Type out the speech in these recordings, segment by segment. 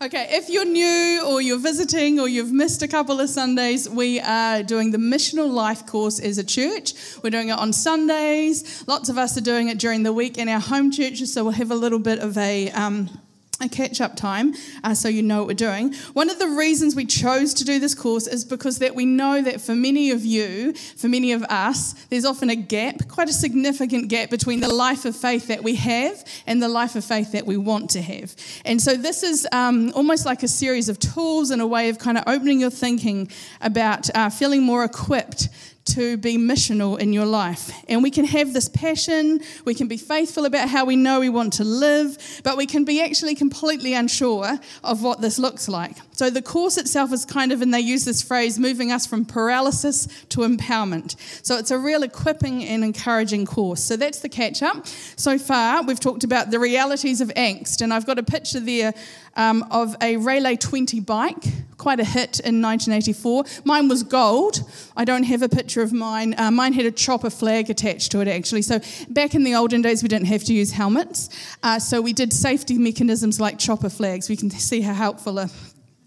Okay, if you're new or you're visiting or you've missed a couple of Sundays, we are doing the Missional Life course as a church. We're doing it on Sundays. Lots of us are doing it during the week in our home churches, so we'll have a little bit of a. Um, a catch up time uh, so you know what we're doing. One of the reasons we chose to do this course is because that we know that for many of you, for many of us, there's often a gap, quite a significant gap between the life of faith that we have and the life of faith that we want to have. And so this is um, almost like a series of tools and a way of kind of opening your thinking about uh, feeling more equipped to be missional in your life. And we can have this passion, we can be faithful about how we know we want to live, but we can be actually completely unsure of what this looks like. So the course itself is kind of, and they use this phrase, moving us from paralysis to empowerment. So it's a real equipping and encouraging course. So that's the catch up. So far, we've talked about the realities of angst, and I've got a picture there um, of a Raleigh 20 bike, quite a hit in 1984. Mine was gold. I don't have a picture of mine. Uh, mine had a chopper flag attached to it, actually. So back in the olden days, we didn't have to use helmets. Uh, so we did safety mechanisms like chopper flags. We can see how helpful a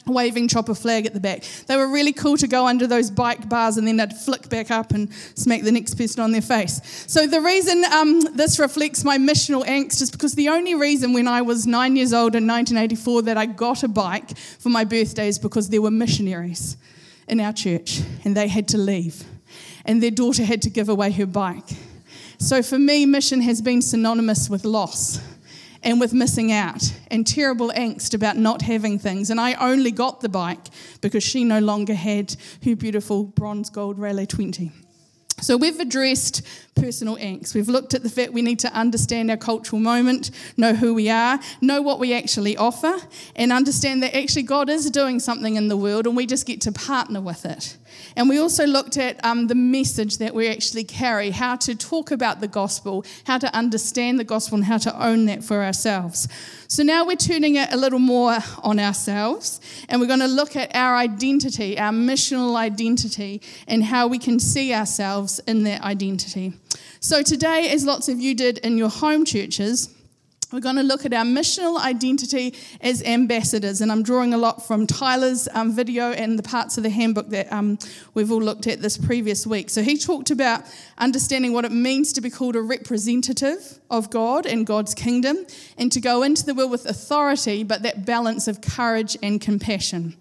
waving chopper flag at the back. They were really cool to go under those bike bars and then they'd flick back up and smack the next person on their face. So the reason um, this reflects my missional angst is because the only reason when I was nine years old in 1984 that I got a bike for my birthday is because there were missionaries in our church and they had to leave and their daughter had to give away her bike. So for me, mission has been synonymous with loss and with missing out and terrible angst about not having things. And I only got the bike because she no longer had her beautiful bronze gold Raleigh 20. So we've addressed personal angst. We've looked at the fact we need to understand our cultural moment, know who we are, know what we actually offer, and understand that actually God is doing something in the world and we just get to partner with it. And we also looked at um, the message that we actually carry, how to talk about the gospel, how to understand the gospel, and how to own that for ourselves. So now we're turning it a little more on ourselves, and we're going to look at our identity, our missional identity, and how we can see ourselves in that identity. So today, as lots of you did in your home churches, we're going to look at our missional identity as ambassadors, and I'm drawing a lot from Tyler's um, video and the parts of the handbook that um, we've all looked at this previous week. So he talked about understanding what it means to be called a representative of God and God's kingdom, and to go into the world with authority, but that balance of courage and compassion.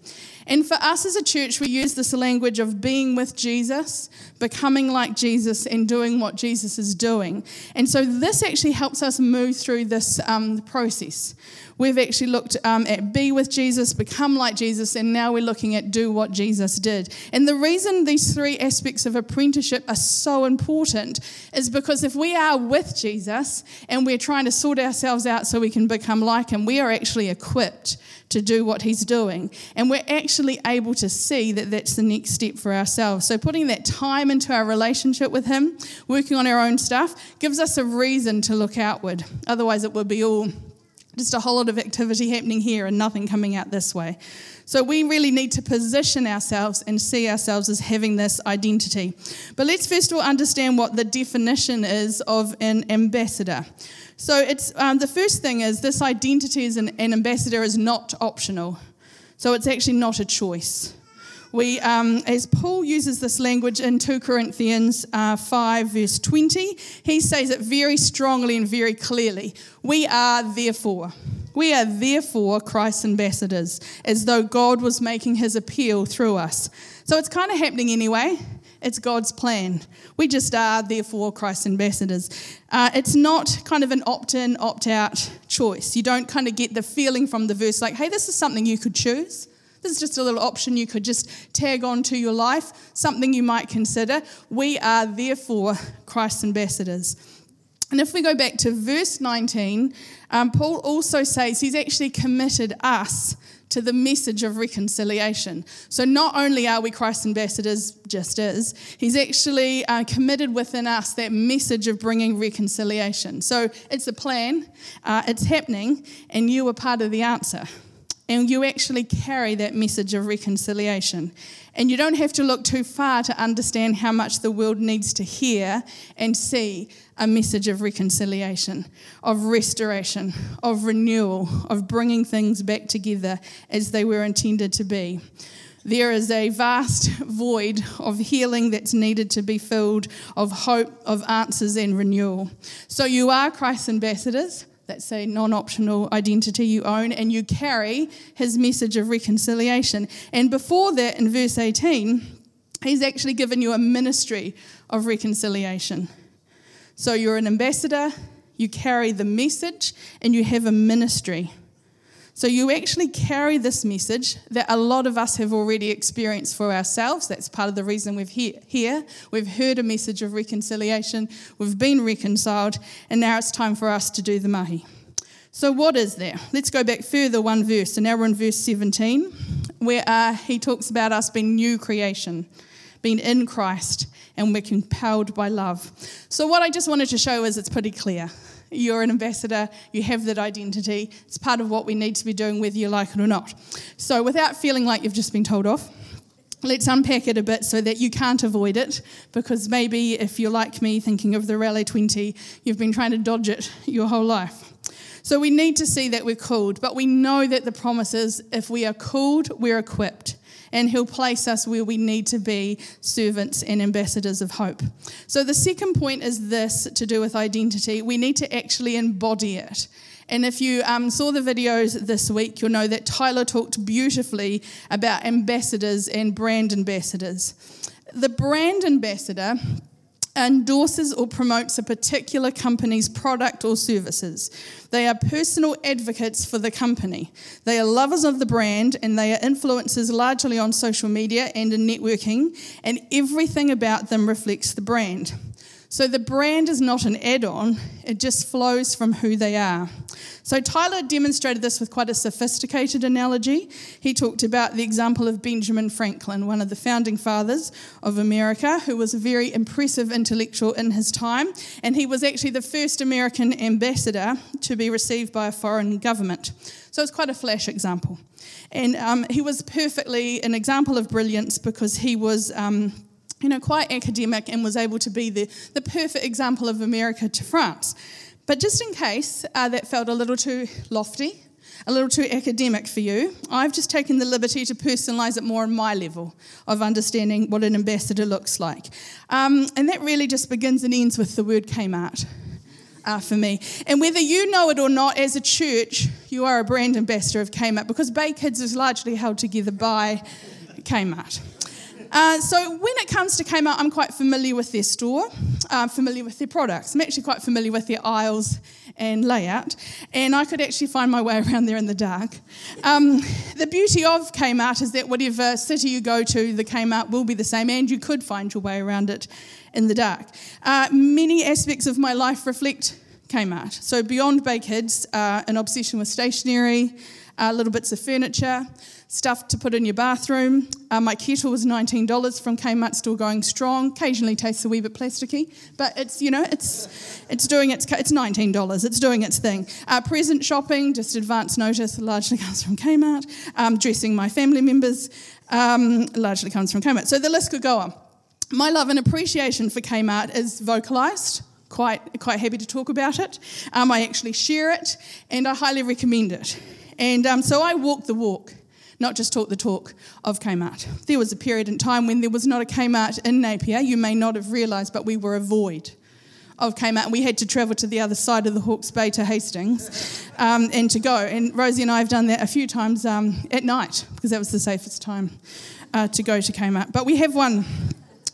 And for us as a church, we use this language of being with Jesus, becoming like Jesus, and doing what Jesus is doing. And so this actually helps us move through this um, process. We've actually looked um, at be with Jesus, become like Jesus, and now we're looking at do what Jesus did. And the reason these three aspects of apprenticeship are so important is because if we are with Jesus and we're trying to sort ourselves out so we can become like him, we are actually equipped to do what he's doing. And we're actually able to see that that's the next step for ourselves. So putting that time into our relationship with him, working on our own stuff, gives us a reason to look outward. Otherwise, it would be all just a whole lot of activity happening here and nothing coming out this way. So we really need to position ourselves and see ourselves as having this identity. But let's first of all understand what the definition is of an ambassador. So it's um, the first thing is this identity as an, an, ambassador is not optional. So it's actually not a choice. We, um, as Paul uses this language in 2 Corinthians uh, 5, verse 20, he says it very strongly and very clearly. We are therefore. We are therefore Christ's ambassadors, as though God was making his appeal through us. So it's kind of happening anyway. It's God's plan. We just are, therefore, Christ's ambassadors. Uh, it's not kind of an opt in, opt out choice. You don't kind of get the feeling from the verse like, hey, this is something you could choose. This is just a little option you could just tag on to your life, something you might consider. We are, therefore, Christ's ambassadors. And if we go back to verse 19, um, Paul also says he's actually committed us to the message of reconciliation. So not only are we Christ ambassadors, just as, he's actually uh, committed within us that message of bringing reconciliation. So it's a plan, uh, it's happening, and you are part of the answer. And you actually carry that message of reconciliation. And you don't have to look too far to understand how much the world needs to hear and see a message of reconciliation, of restoration, of renewal, of bringing things back together as they were intended to be. There is a vast void of healing that's needed to be filled, of hope, of answers, and renewal. So, you are Christ's ambassadors. That's a non optional identity you own, and you carry his message of reconciliation. And before that, in verse 18, he's actually given you a ministry of reconciliation. So, you're an ambassador, you carry the message, and you have a ministry. So you actually carry this message that a lot of us have already experienced for ourselves. That's part of the reason we're here. We've heard a message of reconciliation, we've been reconciled, and now it's time for us to do the mahi. So, what is there? Let's go back further one verse. So now we're in verse 17, where uh, he talks about us being new creation, being in Christ, and we're compelled by love. So, what I just wanted to show is it's pretty clear. You're an ambassador, you have that identity. It's part of what we need to be doing, whether you like it or not. So, without feeling like you've just been told off, let's unpack it a bit so that you can't avoid it. Because maybe if you're like me, thinking of the Raleigh 20, you've been trying to dodge it your whole life. So, we need to see that we're called, but we know that the promise is if we are called, we're equipped and He'll place us where we need to be servants and ambassadors of hope. So, the second point is this to do with identity we need to actually embody it. And if you um, saw the videos this week, you'll know that Tyler talked beautifully about ambassadors and brand ambassadors. The brand ambassador endorses or promotes a particular company's product or services. They are personal advocates for the company. They are lovers of the brand and they are influencers largely on social media and in networking, and everything about them reflects the brand. So the brand is not an add on, it just flows from who they are. So Tyler demonstrated this with quite a sophisticated analogy. He talked about the example of Benjamin Franklin, one of the founding fathers of America, who was a very impressive intellectual in his time, and he was actually the first American ambassador to be received by a foreign government. So it's quite a flash example. And um, he was perfectly an example of brilliance because he was. Um, you know, quite academic and was able to be the, the perfect example of America to France. But just in case uh, that felt a little too lofty, a little too academic for you, I've just taken the liberty to personalise it more on my level of understanding what an ambassador looks like. Um, and that really just begins and ends with the word Kmart. Uh, for me. And whether you know it or not, as a church, you are a brand ambassador of Kmart because Bay Kids is largely held together by Kmart. Uh, so when it comes to Kmart, I'm quite familiar with their store, uh, familiar with their products. I'm actually quite familiar with their aisles and layout, and I could actually find my way around there in the dark. Um, the beauty of Kmart is that whatever city you go to, the Kmart will be the same, and you could find your way around it in the dark. Uh, many aspects of my life reflect Kmart. So beyond Bay Kids, uh, an obsession with stationery, uh, little bits of furniture, stuff to put in your bathroom. Uh, my kettle was $19 from Kmart, still going strong. Occasionally tastes a wee bit plasticky, but it's, you know, it's, it's doing its, it's $19. It's doing its thing. Uh, present shopping, just advance notice, largely comes from Kmart. Um, dressing my family members um, largely comes from Kmart. So the list could go on. My love and appreciation for Kmart is vocalised quite quite happy to talk about it. Um, I actually share it, and I highly recommend it. And um, so I walk the walk not just talk the talk of Kmart. There was a period in time when there was not a Kmart in Napier. You may not have realised, but we were a void of Kmart. And we had to travel to the other side of the Hawke's Bay to Hastings um, and to go. And Rosie and I have done that a few times um, at night because that was the safest time uh, to go to Kmart. But we have one.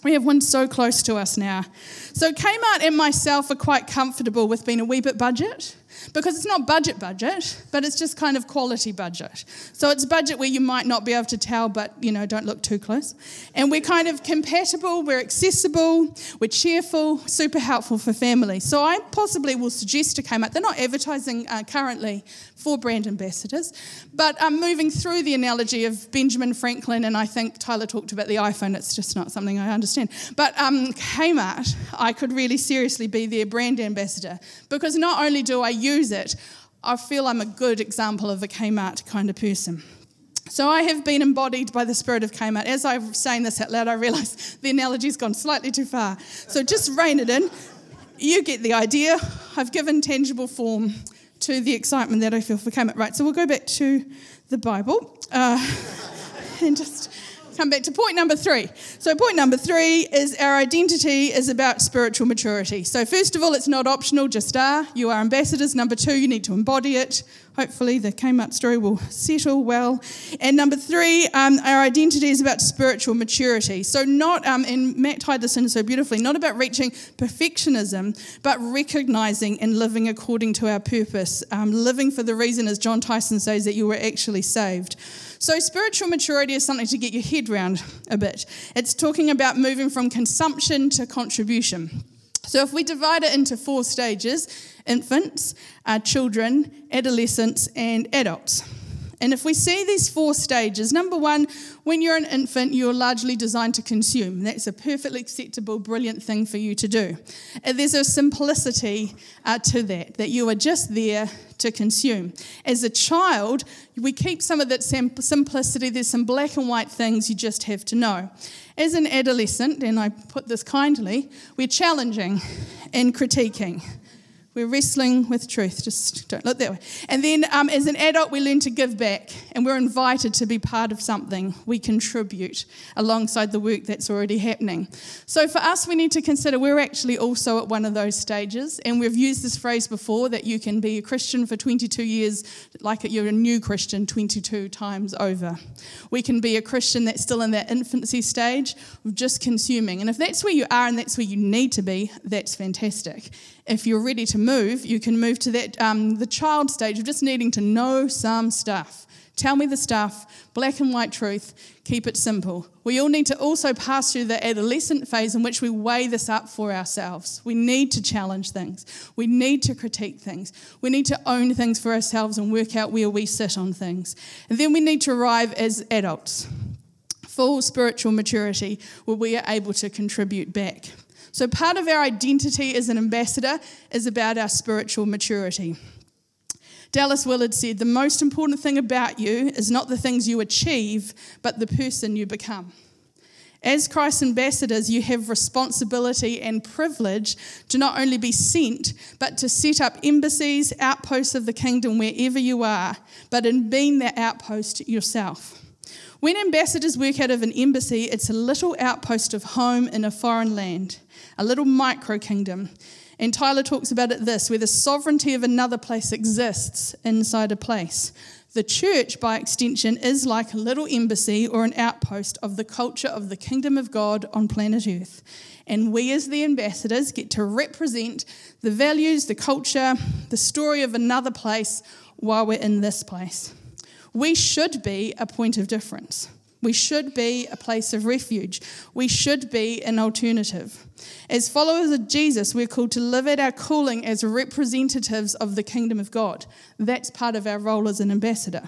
We have one so close to us now. So Kmart and myself are quite comfortable with being a wee bit budget because it's not budget budget, but it's just kind of quality budget. So it's budget where you might not be able to tell, but you know, don't look too close. And we're kind of compatible, we're accessible, we're cheerful, super helpful for families. So I possibly will suggest to Kmart, they're not advertising uh, currently for brand ambassadors, but I'm um, moving through the analogy of Benjamin Franklin, and I think Tyler talked about the iPhone, it's just not something I understand. But um, Kmart, I could really seriously be their brand ambassador because not only do I use it, I feel I'm a good example of a Kmart kind of person. So I have been embodied by the spirit of Kmart. As I'm saying this out loud, I realise the analogy's gone slightly too far. So just rein it in. You get the idea. I've given tangible form to the excitement that I feel for Kmart. Right, so we'll go back to the Bible uh, and just come back to point number three. So, point number three is our identity is about spiritual maturity. So, first of all, it's not optional, just are. You are ambassadors. Number two, you need to embody it. Hopefully, the Kmart story will settle well. And number three, um, our identity is about spiritual maturity. So, not, um, and Matt tied this in so beautifully, not about reaching perfectionism, but recognizing and living according to our purpose, um, living for the reason, as Jon Tyson says, that you were actually saved. So, spiritual maturity is something to get your head around a bit. It's talking about moving from consumption to contribution. So, if we divide it into four stages infants, uh, children, adolescents, and adults. And if we see these four stages, number one, when you're an infant, you're largely designed to consume. That's a perfectly acceptable, brilliant thing for you to do. And there's a simplicity uh, to that, that you are just there to consume. As a child, we keep some of that simplicity. There's some black and white things you just have to know. As an adolescent, and I put this kindly, we're challenging and critiquing. We're wrestling with truth. Just don't look that way. And then um, as an adult, we learn to give back and we're invited to be part of something. We contribute alongside the work that's already happening. So for us, we need to consider we're actually also at one of those stages. And we've used this phrase before that you can be a Christian for 22 years like you're a new Christian 22 times over. We can be a Christian that's still in that infancy stage of just consuming. And if that's where you are and that's where you need to be, that's fantastic if you're ready to move, you can move to that um, the child stage of just needing to know some stuff. Tell me the stuff, black and white truth, keep it simple. We all need to also pass through the adolescent phase in which we weigh this up for ourselves. We need to challenge things. We need to critique things. We need to own things for ourselves and work out where we sit on things. And then we need to arrive as adults, full spiritual maturity, where we are able to contribute back. So, part of our identity as an ambassador is about our spiritual maturity. Dallas Willard said, The most important thing about you is not the things you achieve, but the person you become. As Christ's ambassadors, you have responsibility and privilege to not only be sent, but to set up embassies, outposts of the kingdom wherever you are, but in being that outpost yourself. When ambassadors work out of an embassy, it's a little outpost of home in a foreign land a little micro kingdom. And Tyler talks about it this where the sovereignty of another place exists inside a place. The church, by extension, is like a little embassy or an outpost of the culture of the kingdom of God on planet Earth. And we, as the ambassadors, get to represent the values, the culture, the story of another place while we're in this place. We should be a point of difference. We should be a place of refuge. We should be an alternative. As followers of Jesus, we're called to live out our calling as representatives of the kingdom of God. That's part of our role as an ambassador.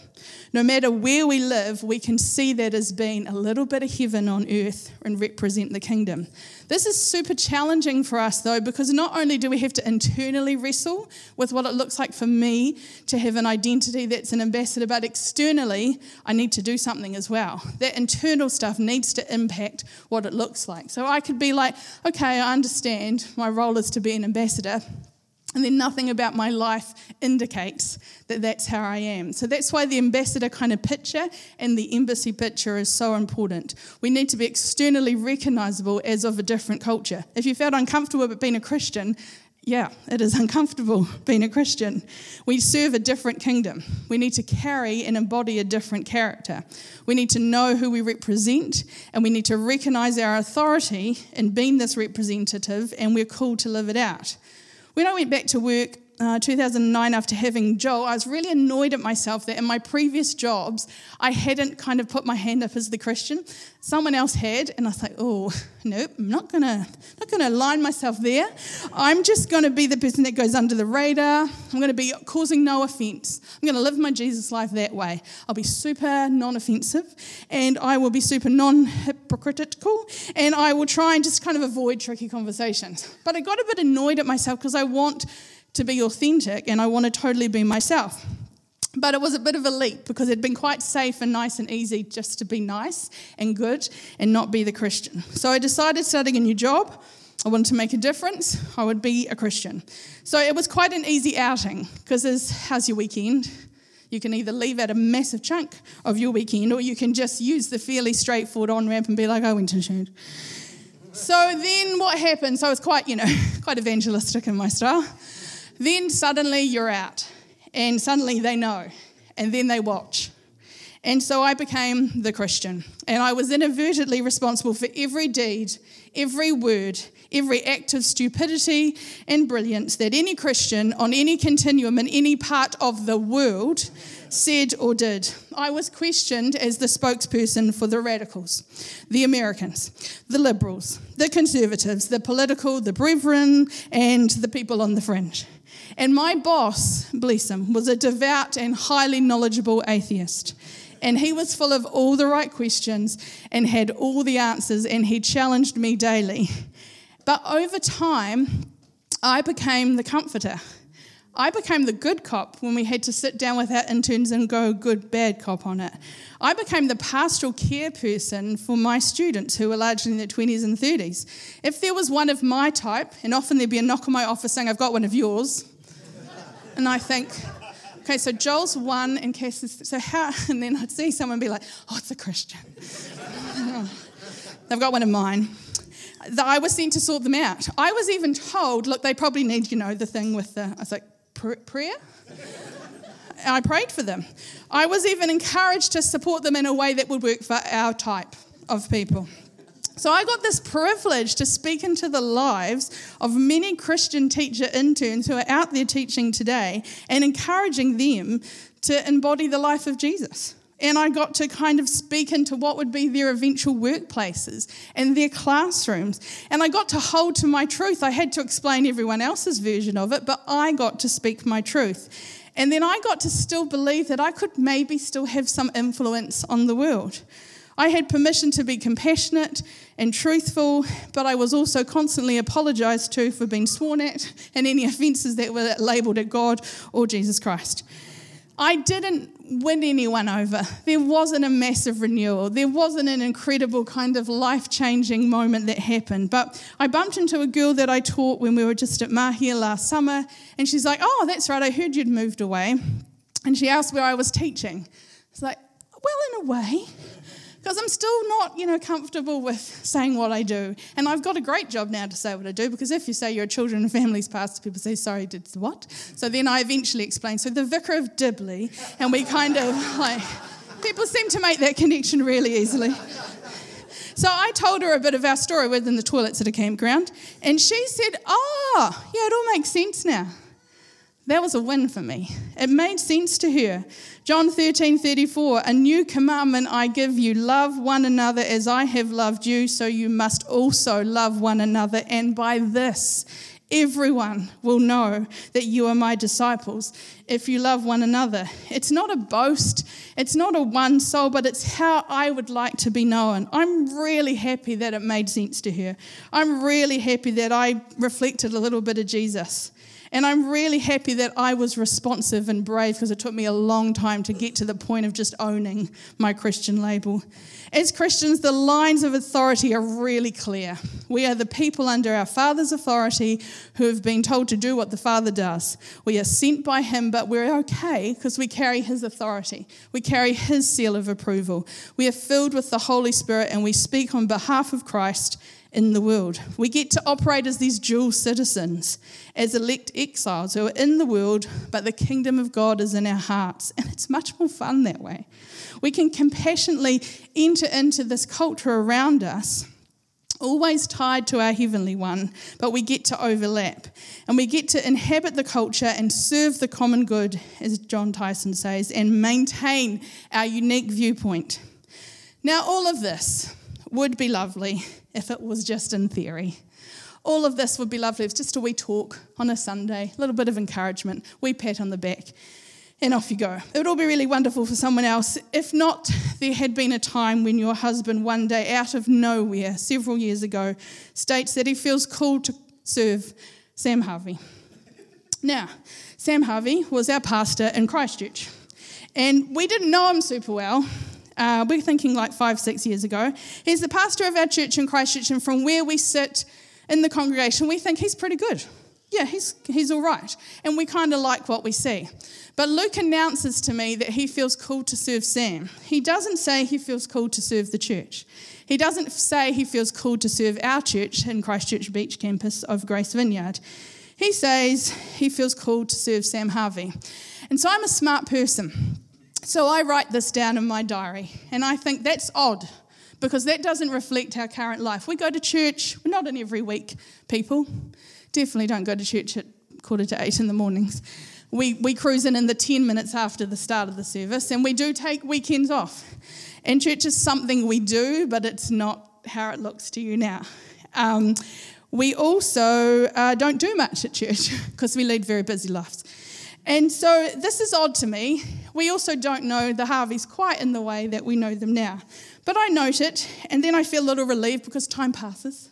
No matter where we live, we can see that as being a little bit of heaven on earth and represent the kingdom. This is super challenging for us, though, because not only do we have to internally wrestle with what it looks like for me to have an identity that's an ambassador, but externally, I need to do something as well. That internal stuff needs to impact what it looks like. So I could be like, okay, I understand my role is to be an ambassador, and then nothing about my life indicates that that's how I am. So that's why the ambassador kind of picture and the embassy picture is so important. We need to be externally recognizable as of a different culture. If you felt uncomfortable about being a Christian, yeah, it is uncomfortable being a Christian. We serve a different kingdom. We need to carry and embody a different character. We need to know who we represent, and we need to recognize our authority in being this representative, and we're called to live it out. When I went back to work uh, 2009 after having Joel, I was really annoyed at myself that in my previous jobs, I hadn't kind of put my hand up as the Christian. Someone else had, and I was like, oh, nope, I'm not gonna, not gonna align myself there. I'm just gonna be the person that goes under the radar. I'm gonna be causing no offense. I'm gonna live my Jesus life that way. I'll be super non-offensive, and I will be super non-hypocritical, and I will try and just kind of avoid tricky conversations. But I got a bit annoyed at myself because I want to be authentic and I want to totally be myself. But it was a bit of a leap because it'd been quite safe and nice and easy just to be nice and good and not be the Christian. So I decided starting a new job. I wanted to make a difference. I would be a Christian. So it was quite an easy outing because as how's your weekend? You can either leave out a massive chunk of your weekend or you can just use the fairly straightforward on ramp and be like, I went to church. So then what happened? So I was quite, you know, quite evangelistic in my style. Then suddenly you're out and suddenly they know, and then they watch. And so I became the Christian, and I was inadvertently responsible for every deed, every word, every act of stupidity and brilliance that any Christian on any continuum in any part of the world said or did. I was questioned as the spokesperson for the radicals, the Americans, the liberals, the conservatives, the political, the brethren, and the people on the fringe. And my boss, bless him, was a devout and highly knowledgeable atheist. And he was full of all the right questions and had all the answers, and he challenged me daily. But over time, I became the comforter. I became the good cop when we had to sit down with our interns and go good, bad cop on it. I became the pastoral care person for my students who were largely in their 20s and 30s. If there was one of my type, and often there'd be a knock on my office saying, I've got one of yours, and I think, okay, so Joel's one and Cass so how, and then I'd see someone be like, oh, it's a Christian. They've got one of mine. That I was sent to sort them out. I was even told, look, they probably need, you know, the thing with the, I was like, prayer? I prayed for them. I was even encouraged to support them in a way that would work for our type of people. So I got this privilege to speak into the lives of many Christian teacher interns who are out there teaching today and encouraging them to embody the life of Jesus. And I got to kind of speak into what would be their eventual workplaces and their classrooms. And I got to hold to my truth. I had to explain everyone else's version of it, but I got to speak my truth. And then I got to still believe that I could maybe still have some influence on the world. I had permission to be compassionate and truthful, but I was also constantly apologized to for being sworn at and any offenses that were labeled at God or Jesus Christ. I didn't win anyone over. There wasn't a massive renewal. There wasn't an incredible kind of life changing moment that happened. But I bumped into a girl that I taught when we were just at Mahia last summer, and she's like, Oh, that's right, I heard you'd moved away. And she asked where I was teaching. It's like, Well, in a way because I'm still not, you know, comfortable with saying what I do. And I've got a great job now to say what I do because if you say you're a children and families pastor, people say, sorry, did what? So then I eventually explain. So the vicar of Dibley, and we kind of like, people seem to make that connection really easily. So I told her a bit of our story within the toilets at a campground, and she said, Oh, yeah, it all makes sense now. That was a win for me. It made sense to her. John 13, 34, a new commandment I give you love one another as I have loved you, so you must also love one another. And by this, everyone will know that you are my disciples if you love one another. It's not a boast, it's not a one soul, but it's how I would like to be known. I'm really happy that it made sense to her. I'm really happy that I reflected a little bit of Jesus. And I'm really happy that I was responsive and brave because it took me a long time to get to the point of just owning my Christian label. As Christians, the lines of authority are really clear. We are the people under our Father's authority who have been told to do what the Father does. We are sent by Him, but we're okay because we carry His authority. We carry His seal of approval. We are filled with the Holy Spirit and we speak on behalf of Christ in the world. We get to operate as these dual citizens, as elect exiles who are in the world, but the kingdom of God is in our hearts. And it's much more fun that way. We can compassionately enter into this culture around us, always tied to our heavenly one, but we get to overlap. And we get to inhabit the culture and serve the common good, as Jon Tyson says, and maintain our unique viewpoint. Now, all of this would be lovely if it was just in theory. All of this would be lovely. It's just a wee talk on a Sunday, a little bit of encouragement, wee pat on the back, and off you go. It would all be really wonderful for someone else. If not, there had been a time when your husband, one day out of nowhere, several years ago, states that he feels called to serve Sam Harvey. Now, Sam Harvey was our pastor in Christchurch, and we didn't know him super well. Uh, we're thinking like five, six years ago. He's the pastor of our church in Christchurch, and from where we sit in the congregation, we think he's pretty good. Yeah, he's, he's all right. And we kind of like what we see. But Luke announces to me that he feels called to serve Sam. He doesn't say he feels called to serve the church. He doesn't say he feels called to serve our church in Christchurch Beach campus of Grace Vineyard. He says he feels called to serve Sam Harvey. And so I'm a smart person. So I write this down in my diary. And I think that's odd because that doesn't reflect our current life. We go to church, we're not in every week, people. Definitely don't go to church at quarter to eight in the mornings. We, we cruise in in the 10 minutes after the start of the service, and we do take weekends off. And church is something we do, but it's not how it looks to you now. Um, we also uh, don't do much at church because we lead very busy lives. And so this is odd to me. We also don't know the Harveys quite in the way that we know them now. But I note it, and then I feel a little relieved because time passes.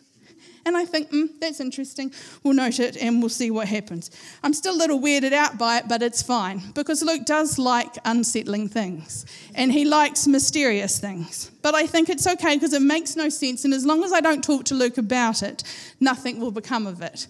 And I think, mm, that's interesting. We'll note it and we'll see what happens. I'm still a little weirded out by it, but it's fine because Luke does like unsettling things and he likes mysterious things. But I think it's okay because it makes no sense. And as long as I don't talk to Luke about it, nothing will become of it.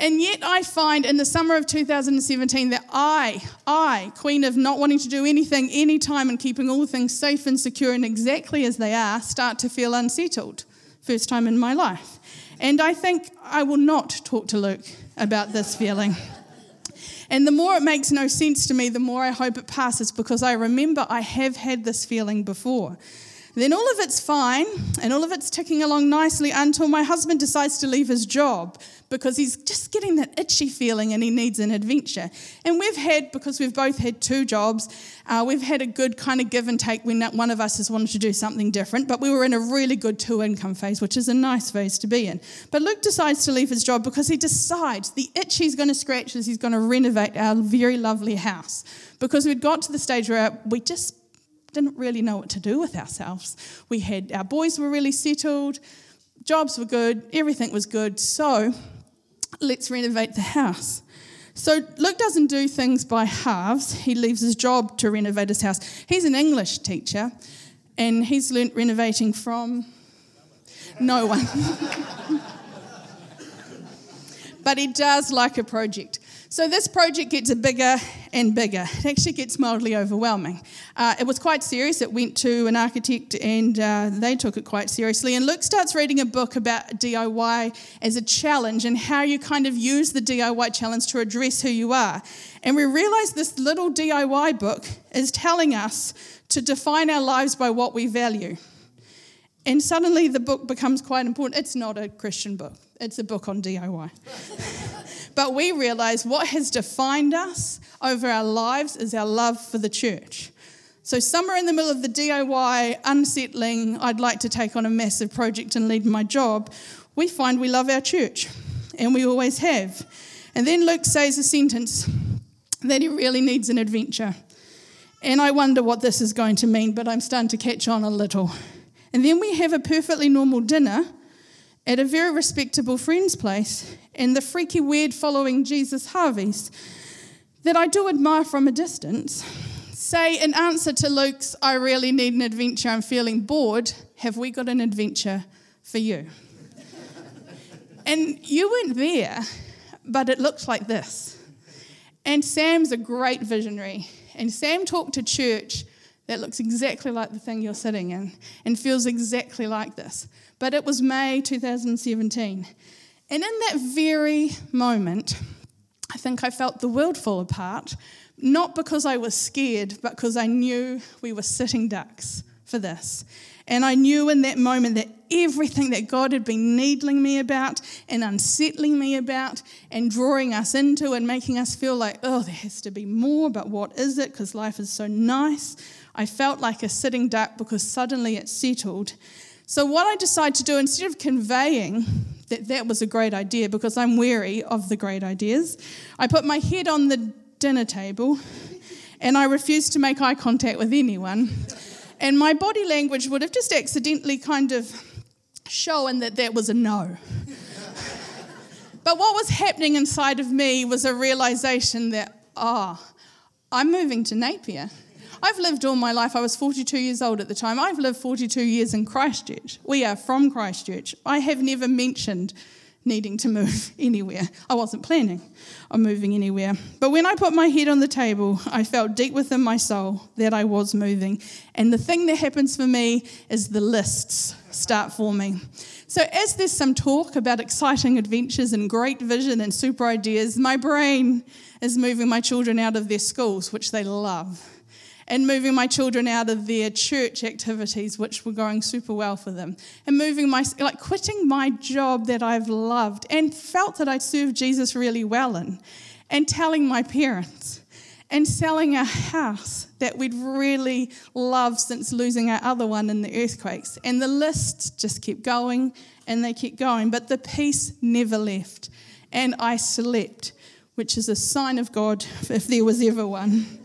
And yet, I find in the summer of 2017 that I, I, queen of not wanting to do anything anytime and keeping all things safe and secure and exactly as they are, start to feel unsettled. First time in my life. And I think I will not talk to Luke about this feeling. And the more it makes no sense to me, the more I hope it passes because I remember I have had this feeling before. Then all of it's fine and all of it's ticking along nicely until my husband decides to leave his job because he's just getting that itchy feeling and he needs an adventure. And we've had, because we've both had two jobs, uh, we've had a good kind of give and take when one of us has wanted to do something different, but we were in a really good two income phase, which is a nice phase to be in. But Luke decides to leave his job because he decides the itch he's going to scratch is he's going to renovate our very lovely house. Because we'd got to the stage where we just didn't really know what to do with ourselves. We had our boys were really settled, jobs were good, everything was good. So let's renovate the house. So Luke doesn't do things by halves. He leaves his job to renovate his house. He's an English teacher, and he's learnt renovating from no one. but he does like a project. So this project gets bigger and bigger. It actually gets mildly overwhelming. Uh, it was quite serious. It went to an architect and uh, they took it quite seriously. And Luke starts reading a book about DIY as a challenge and how you kind of use the DIY challenge to address who you are. And we realize this little DIY book is telling us to define our lives by what we value. And suddenly the book becomes quite important. It's not a Christian book, it's a book on DIY. But we realize what has defined us over our lives is our love for the church. So, somewhere in the middle of the DIY, unsettling, I'd like to take on a massive project and lead my job, we find we love our church, and we always have. And then Luke says a sentence that he really needs an adventure. And I wonder what this is going to mean, but I'm starting to catch on a little. And then we have a perfectly normal dinner at a very respectable friend's place and the freaky, weird following Jesus Harveys that I do admire from a distance say, in answer to Luke's, I really need an adventure, I'm feeling bored, have we got an adventure for you? and you weren't there, but it looked like this. And Sam's a great visionary. And Sam talked to church that looks exactly like the thing you're sitting in and feels exactly like this. But it was May 2017. And in that very moment, I think I felt the world fall apart, not because I was scared, but because I knew we were sitting ducks for this. And I knew in that moment that everything that God had been needling me about and unsettling me about and drawing us into and making us feel like, oh, there has to be more, but what is it? Because life is so nice. I felt like a sitting duck because suddenly it settled. So, what I decided to do, instead of conveying that that was a great idea, because I'm wary of the great ideas, I put my head on the dinner table and I refused to make eye contact with anyone. And my body language would have just accidentally kind of shown that that was a no. But what was happening inside of me was a realization that, ah, oh, I'm moving to Napier. I've lived all my life. I was 42 years old at the time. I've lived 42 years in Christchurch. We are from Christchurch. I have never mentioned needing to move anywhere. I wasn't planning on moving anywhere. But when I put my head on the table, I felt deep within my soul that I was moving. And the thing that happens for me is the lists start forming. So, as there's some talk about exciting adventures and great vision and super ideas, my brain is moving my children out of their schools, which they love and moving my children out of their church activities, which were going super well for them, and moving my, like quitting my job that I've loved and felt that I served Jesus really well in, and telling my parents, and selling a house that we'd really loved since losing our other one in the earthquakes. And the list just kept going and they kept going, but the peace never left. And I slept, which is a sign of God if there was ever one.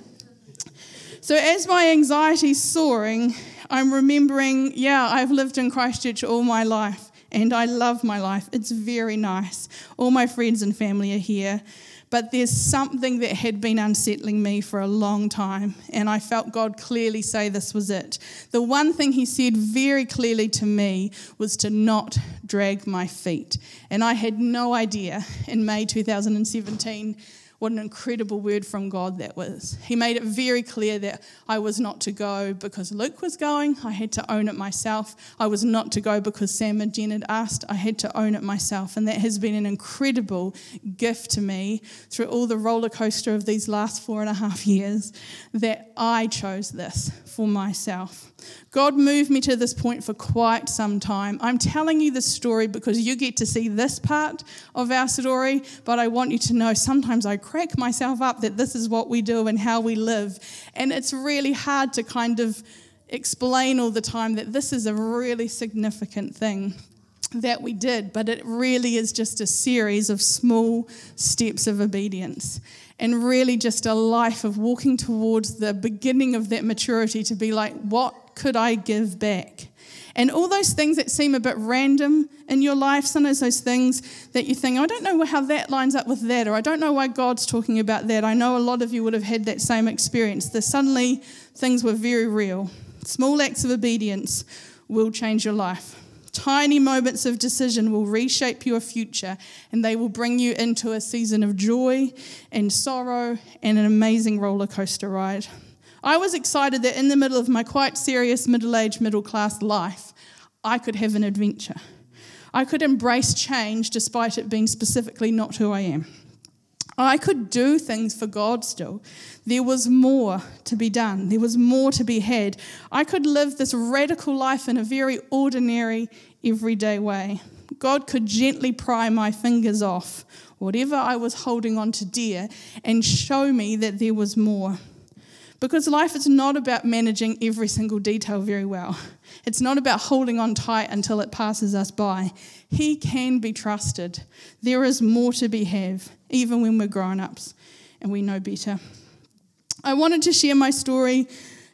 So, as my anxiety's soaring, I'm remembering, yeah, I've lived in Christchurch all my life and I love my life. It's very nice. All my friends and family are here. But there's something that had been unsettling me for a long time, and I felt God clearly say this was it. The one thing He said very clearly to me was to not drag my feet. And I had no idea in May 2017 what an incredible word from God that was. He made it very clear that I was not to go because Luke was going. I had to own it myself. I was not to go because Sam and Jen had asked. I had to own it myself. And that has been an incredible gift to me through all the roller coaster of these last four and a half years that I chose this for myself. God moved me to this point for quite some time. I'm telling you this story because you get to see this part of our story, but I want you to know sometimes I crack myself up that this is what we do and how we live. And it's really hard to kind of explain all the time that this is a really significant thing that we did, but it really is just a series of small steps of obedience and really just a life of walking towards the beginning of that maturity to be like, what could I give back? And all those things that seem a bit random in your life, sometimes those things that you think, I don't know how that lines up with that, or I don't know why God's talking about that. I know a lot of you would have had that same experience. That suddenly things were very real. Small acts of obedience will change your life. Tiny moments of decision will reshape your future and they will bring you into a season of joy and sorrow and an amazing roller coaster ride. I was excited that in the middle of my quite serious middle aged, middle class life, I could have an adventure. I could embrace change despite it being specifically not who I am. I could do things for God still. There was more to be done, there was more to be had. I could live this radical life in a very ordinary, everyday way. God could gently pry my fingers off whatever I was holding on to dear and show me that there was more. Because life is not about managing every single detail very well. It's not about holding on tight until it passes us by. He can be trusted. There is more to be have, even when we're grown ups and we know better. I wanted to share my story,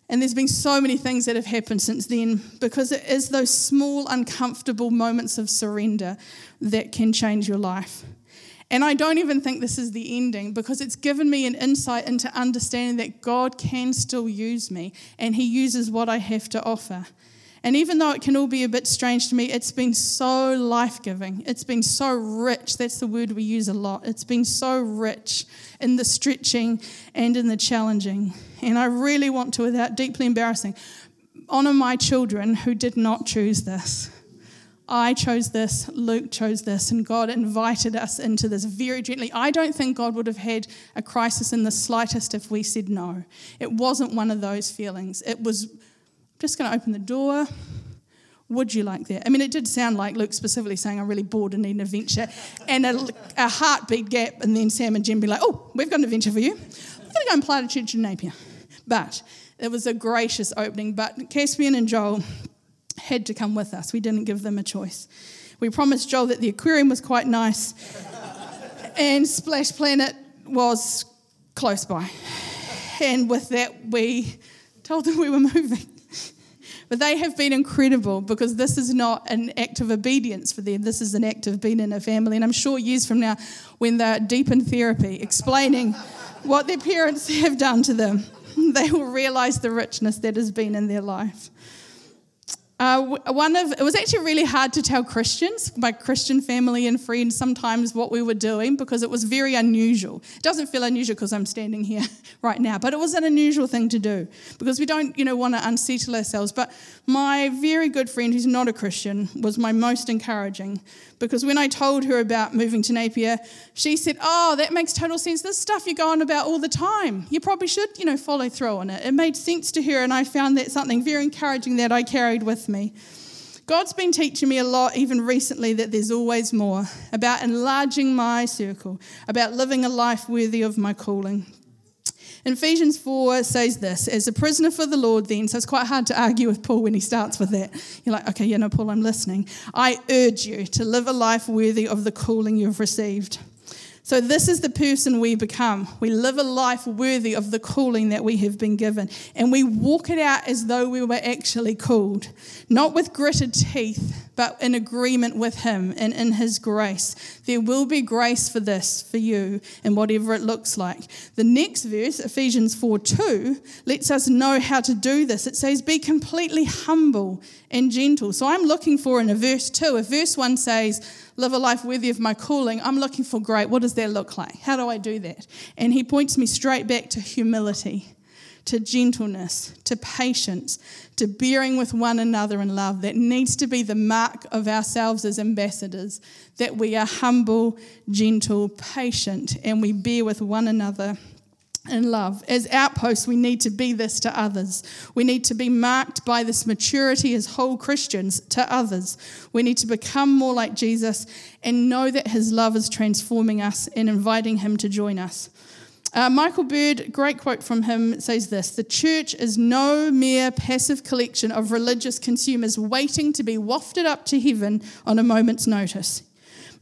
and there's been so many things that have happened since then because it is those small, uncomfortable moments of surrender that can change your life. And I don't even think this is the ending because it's given me an insight into understanding that God can still use me and He uses what I have to offer. And even though it can all be a bit strange to me, it's been so life giving. It's been so rich. That's the word we use a lot. It's been so rich in the stretching and in the challenging. And I really want to, without deeply embarrassing, honor my children who did not choose this. I chose this, Luke chose this, and God invited us into this very gently. I don't think God would have had a crisis in the slightest if we said no. It wasn't one of those feelings. It was just going to open the door. Would you like that? I mean, it did sound like Luke specifically saying, I'm really bored and need an adventure, and a, a heartbeat gap, and then Sam and Jim be like, Oh, we've got an adventure for you. I'm going to go and plant a church in Napier. But it was a gracious opening. But Caspian and Joel had to come with us. We didn't give them a choice. We promised Joel that the aquarium was quite nice and Splash Planet was close by. And with that, we told them we were moving. But they have been incredible because this is not an act of obedience for them. This is an act of being in a family. And I'm sure years from now, when they're deep in therapy, explaining what their parents have done to them, they will realize the richness that has been in their life. Uh, one of it was actually really hard to tell Christians, my Christian family and friends, sometimes what we were doing because it was very unusual. It doesn't feel unusual because I'm standing here right now, but it was an unusual thing to do because we don't, you know, want to unsettle ourselves. But my very good friend, who's not a Christian, was my most encouraging because when I told her about moving to Napier, she said, "Oh, that makes total sense. This stuff you go on about all the time. You probably should, you know, follow through on it." It made sense to her, and I found that something very encouraging that I carried with me. God's been teaching me a lot, even recently, that there's always more about enlarging my circle, about living a life worthy of my calling. In Ephesians 4 says this as a prisoner for the Lord, then, so it's quite hard to argue with Paul when he starts with that. You're like, okay, yeah, no, Paul, I'm listening. I urge you to live a life worthy of the calling you've received. So, this is the person we become. We live a life worthy of the calling that we have been given. And we walk it out as though we were actually called, not with gritted teeth, but in agreement with Him and in His grace. There will be grace for this, for you, and whatever it looks like. The next verse, Ephesians 4 2, lets us know how to do this. It says, Be completely humble and gentle. So, I'm looking for in a verse 2, if verse 1 says, live a life worthy of my calling, I'm looking for great. What does that look like? How do I do that? And he points me straight back to humility, to gentleness, to patience, to bearing with one another in love. That needs to be the mark of ourselves as ambassadors that we are humble, gentle, patient, and we bear with one another in love. As outposts, we need to be this to others. We need to be marked by this maturity as whole Christians to others. We need to become more like Jesus and know that his love is transforming us and inviting him to join us. Uh, Michael Bird, great quote from him, says this The church is no mere passive collection of religious consumers waiting to be wafted up to heaven on a moment's notice.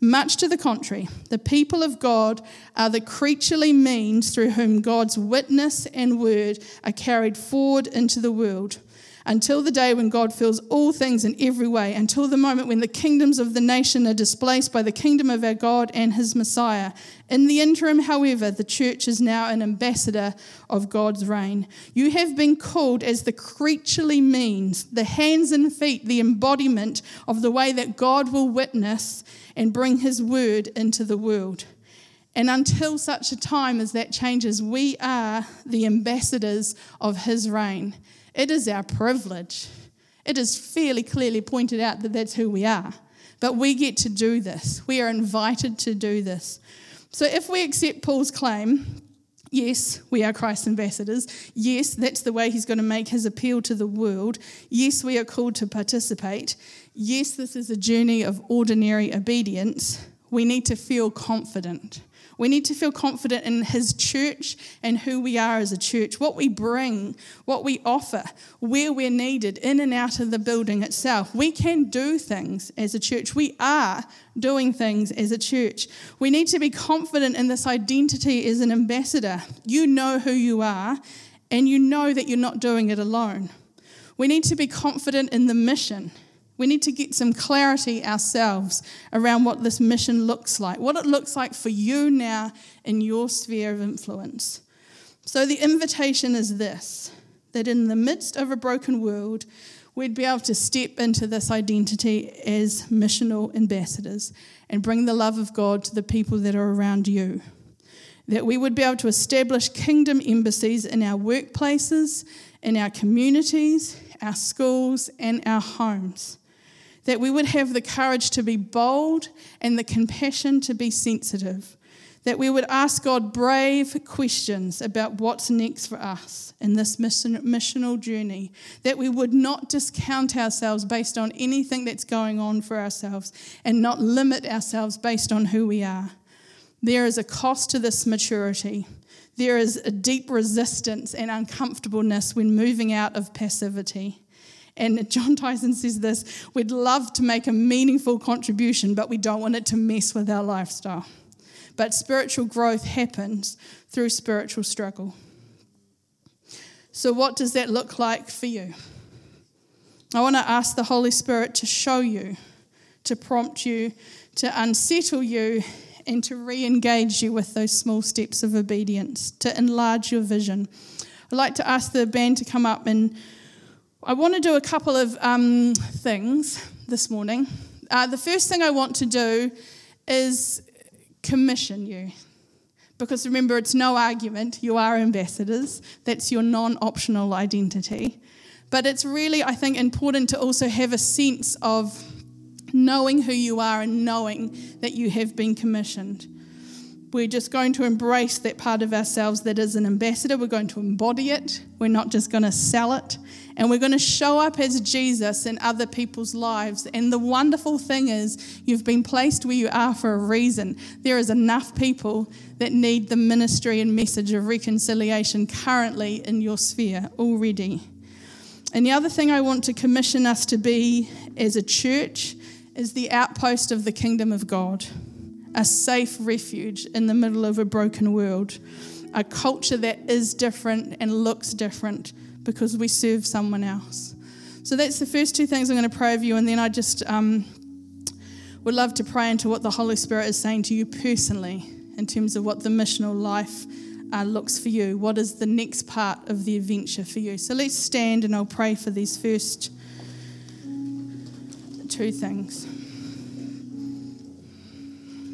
Much to the contrary, the people of God are the creaturely means through whom God's witness and word are carried forward into the world until the day when God fills all things in every way, until the moment when the kingdoms of the nation are displaced by the kingdom of our God and his Messiah. In the interim, however, the church is now an ambassador of God's reign. You have been called as the creaturely means, the hands and feet, the embodiment of the way that God will witness and bring his word into the world. And until such a time as that changes, we are the ambassadors of his reign. It is our privilege. It is fairly clearly pointed out that that's who we are. But we get to do this. We are invited to do this. So if we accept Paul's claim, yes, we are Christ's ambassadors. Yes, that's the way he's going to make his appeal to the world. Yes, we are called to participate. Yes, this is a journey of ordinary obedience. We need to feel confident. We need to feel confident in His church and who we are as a church, what we bring, what we offer, where we're needed, in and out of the building itself. We can do things as a church. We are doing things as a church. We need to be confident in this identity as an ambassador. You know who you are, and you know that you're not doing it alone. We need to be confident in the mission we need to get some clarity ourselves around what this mission looks like, what it looks like for you now in your sphere of influence. So, the invitation is this that in the midst of a broken world, we'd be able to step into this identity as missional ambassadors and bring the love of God to the people that are around you. That we would be able to establish kingdom embassies in our workplaces, in our communities, our schools, and our homes that we would have the courage to be bold and the compassion to be sensitive, that we would ask God brave questions about what's next for us in this mission, missional journey, that we would not discount ourselves based on anything that's going on for ourselves and not limit ourselves based on who we are. There is a cost to this maturity. There is a deep resistance and uncomfortableness when moving out of passivity. And Jon Tyson says this we'd love to make a meaningful contribution, but we don't want it to mess with our lifestyle. But spiritual growth happens through spiritual struggle. So, what does that look like for you? I want to ask the Holy Spirit to show you, to prompt you, to unsettle you, and to re engage you with those small steps of obedience, to enlarge your vision. I'd like to ask the band to come up, and I want to do a couple of um, things this morning. Uh, the first thing I want to do is commission you. Because remember, it's no argument, you are ambassadors. That's your non optional identity. But it's really, I think, important to also have a sense of knowing who you are and knowing that you have been commissioned. We're just going to embrace that part of ourselves that is an ambassador. We're going to embody it. We're not just going to sell it. And we're going to show up as Jesus in other people's lives. And the wonderful thing is, you've been placed where you are for a reason. There is enough people that need the ministry and message of reconciliation currently in your sphere already. And the other thing I want to commission us to be as a church is the outpost of the kingdom of God, a safe refuge in the middle of a broken world, a culture that is different and looks different because we serve someone else. So that's the first two things I'm going to pray of you, and then I just um, would love to pray into what the Holy Spirit is saying to you personally in terms of what the missional life uh, looks for you. What is the next part of the adventure for you? So let's stand and I'll pray for these first two things.